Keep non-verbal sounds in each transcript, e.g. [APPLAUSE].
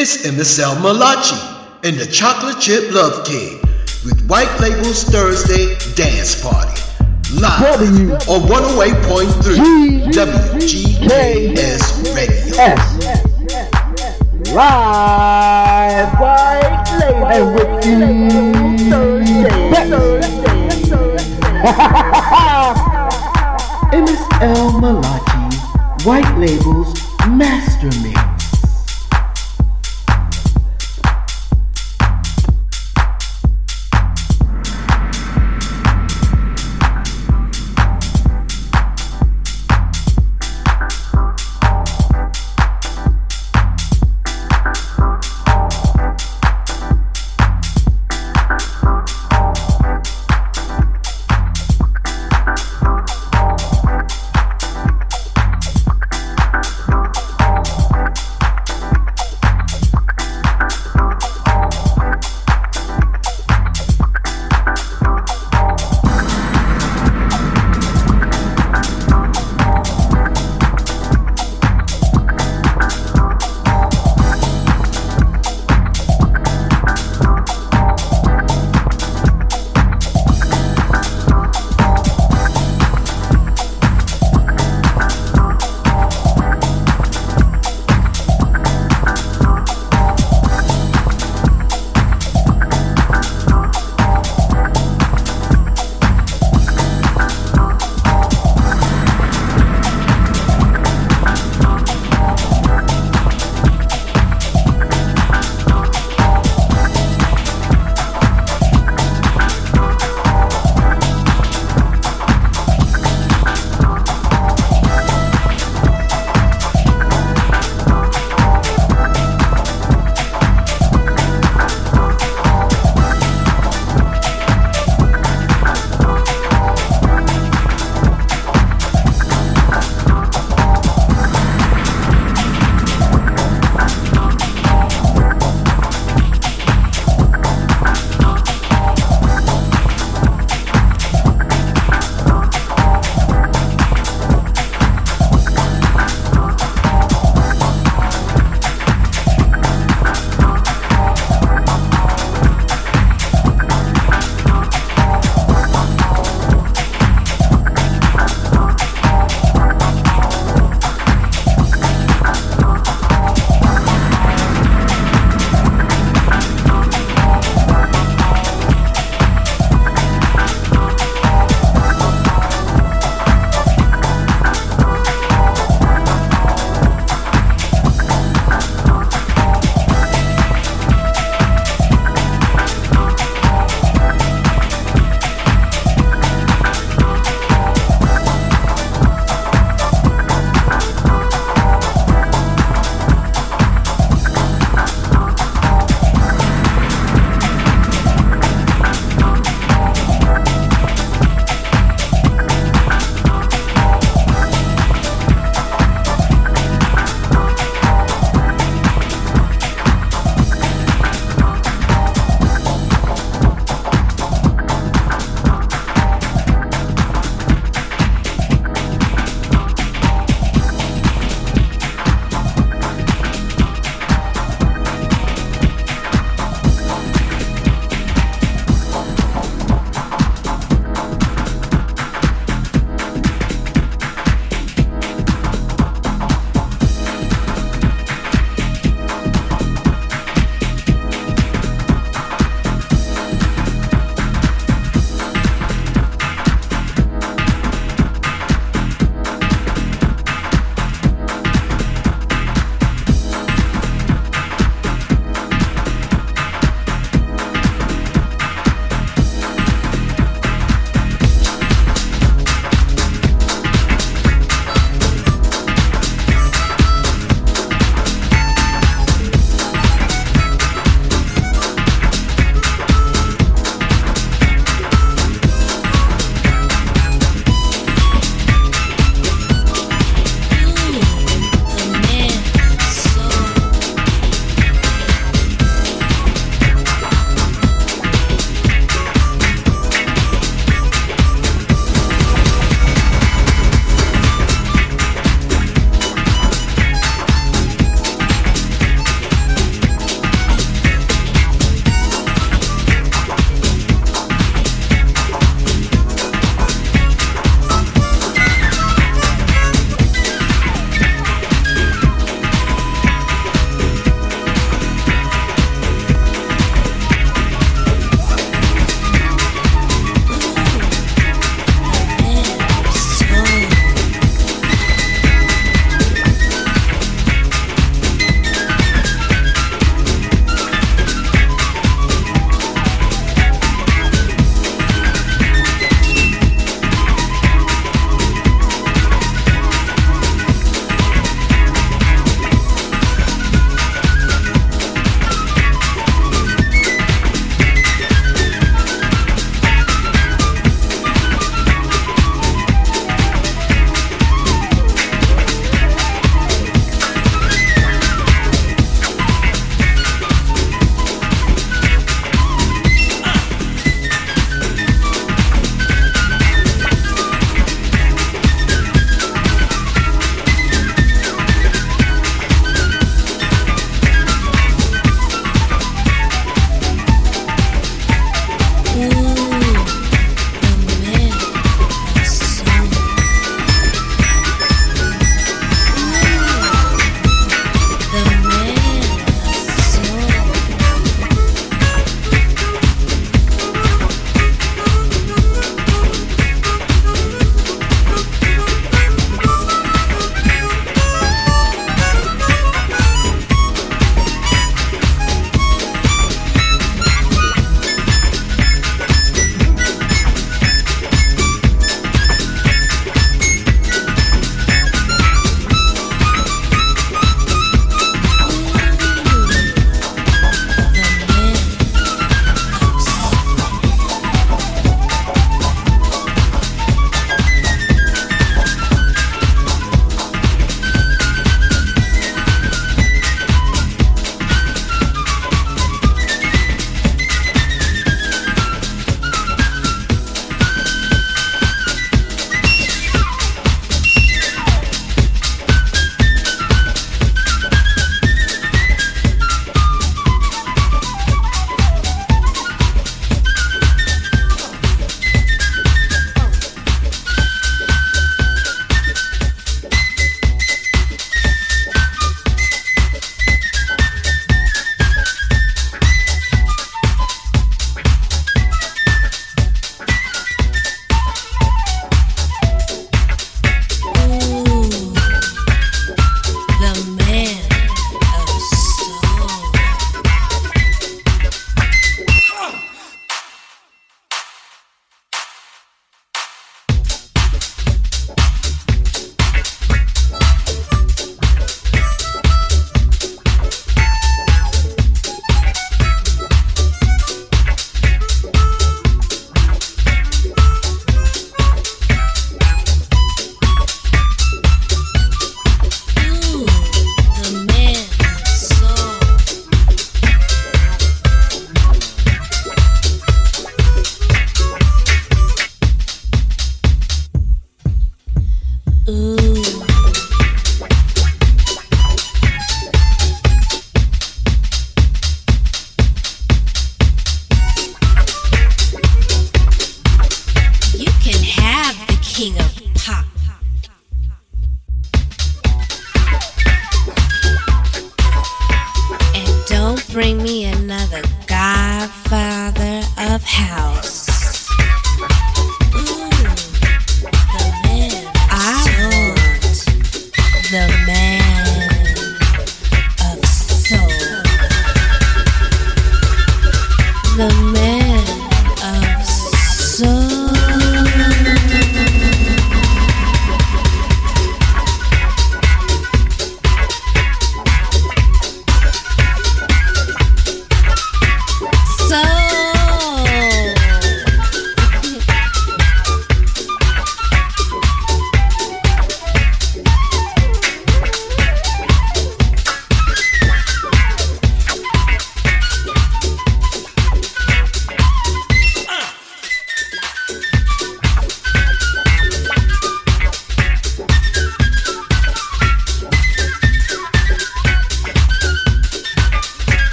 It's MSL Malachi and the Chocolate Chip Love King with White Label's Thursday Dance Party. Live oh W on 108.3 WGKS Radio. S. Live White Label and with you [LAUGHS] MSL Malachi White Label's Master Mix.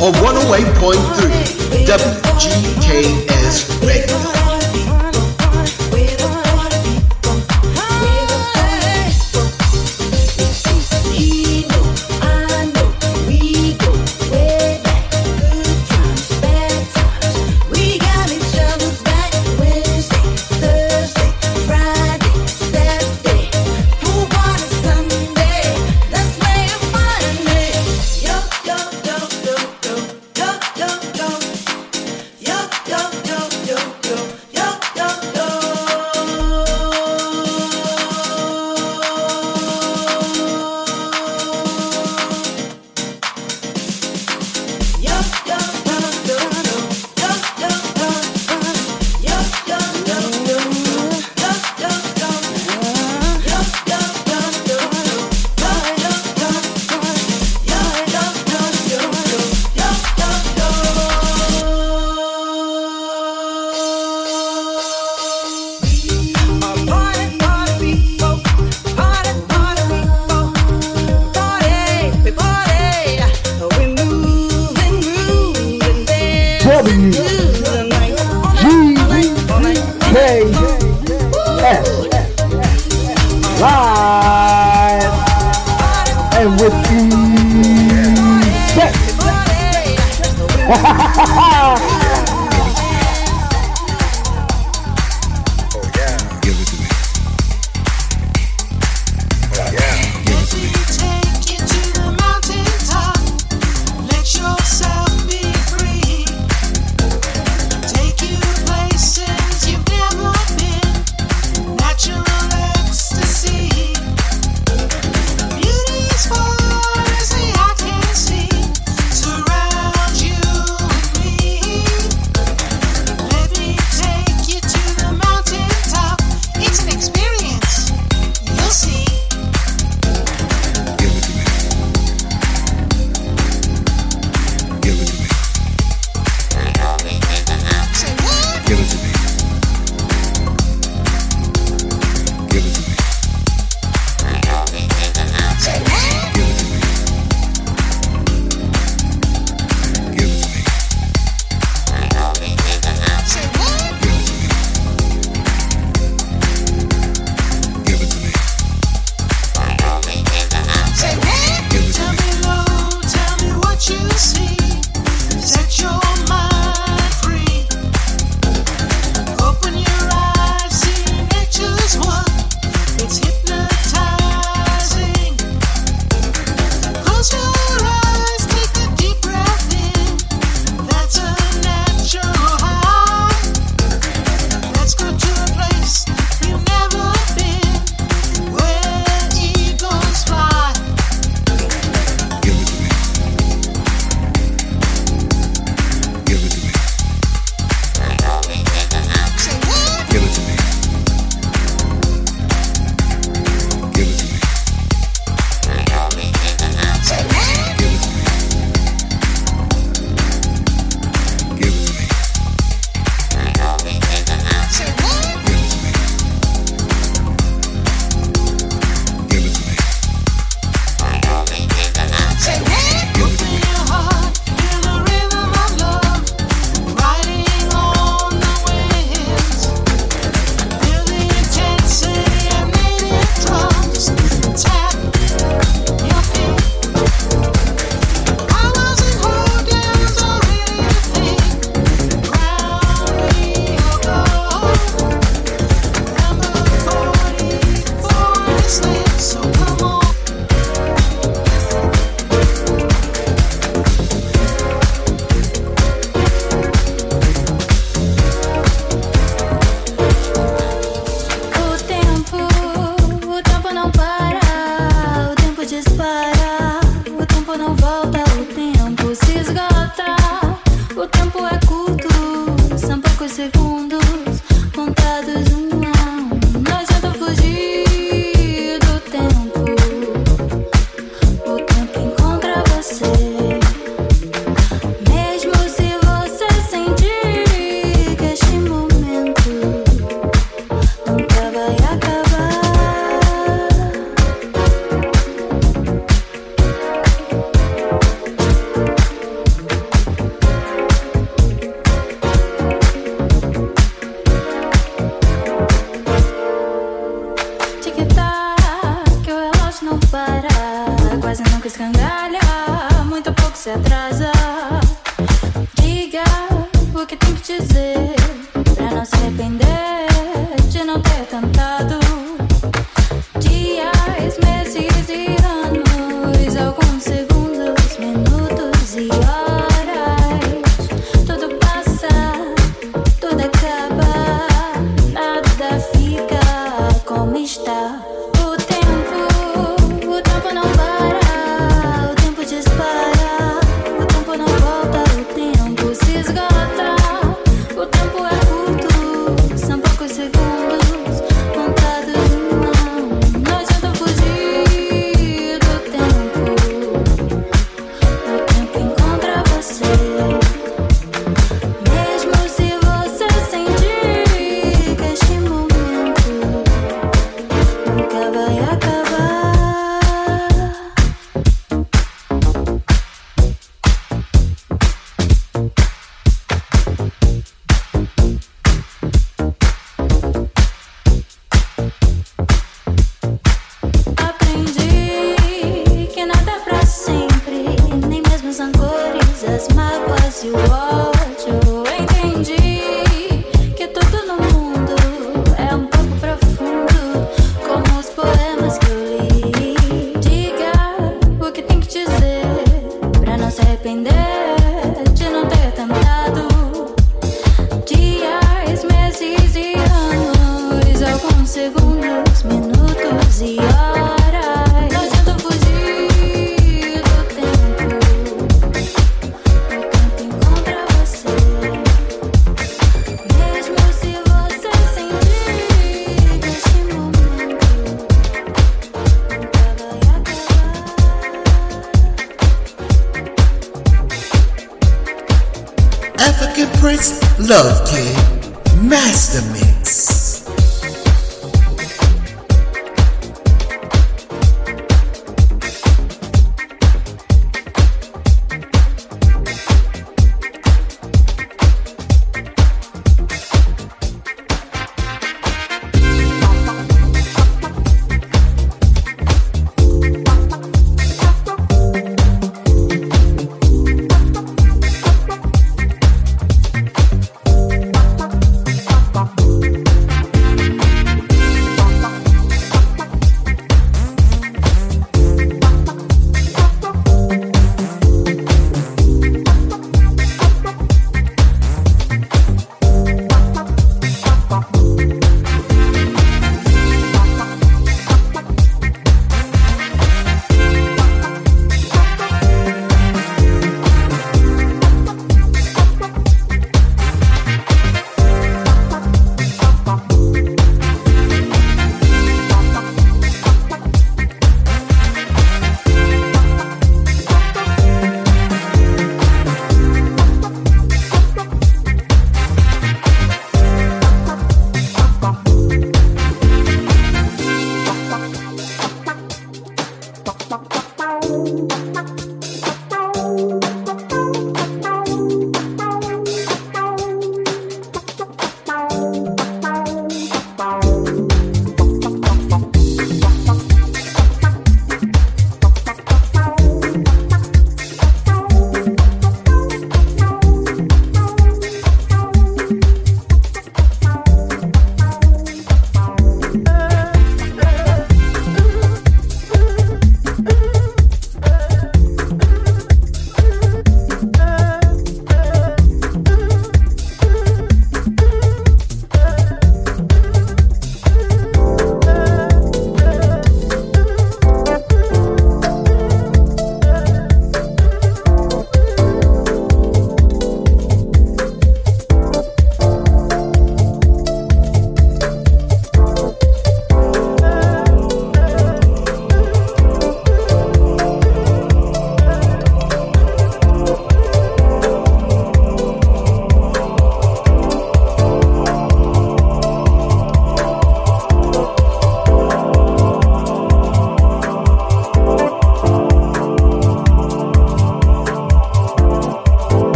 On 108.3 WGKS Radio. Love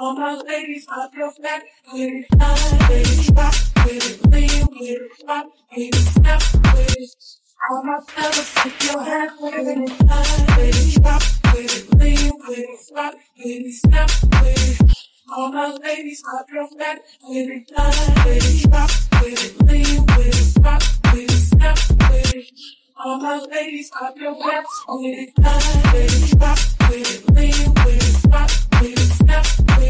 All my ladies, pop your back With it fly, with it with it lean, with it pop with it snap, with it. All my fellas, take your hand, with it fly, with it with it lean, with it pop with it snap, with it. All my ladies, pop your back With it fly, with it drop, with it lean, with it rock, with it snap, with it. All my ladies, clap your hands. With it fly, with it drop, with it lean, with it rock, with it snap, with it.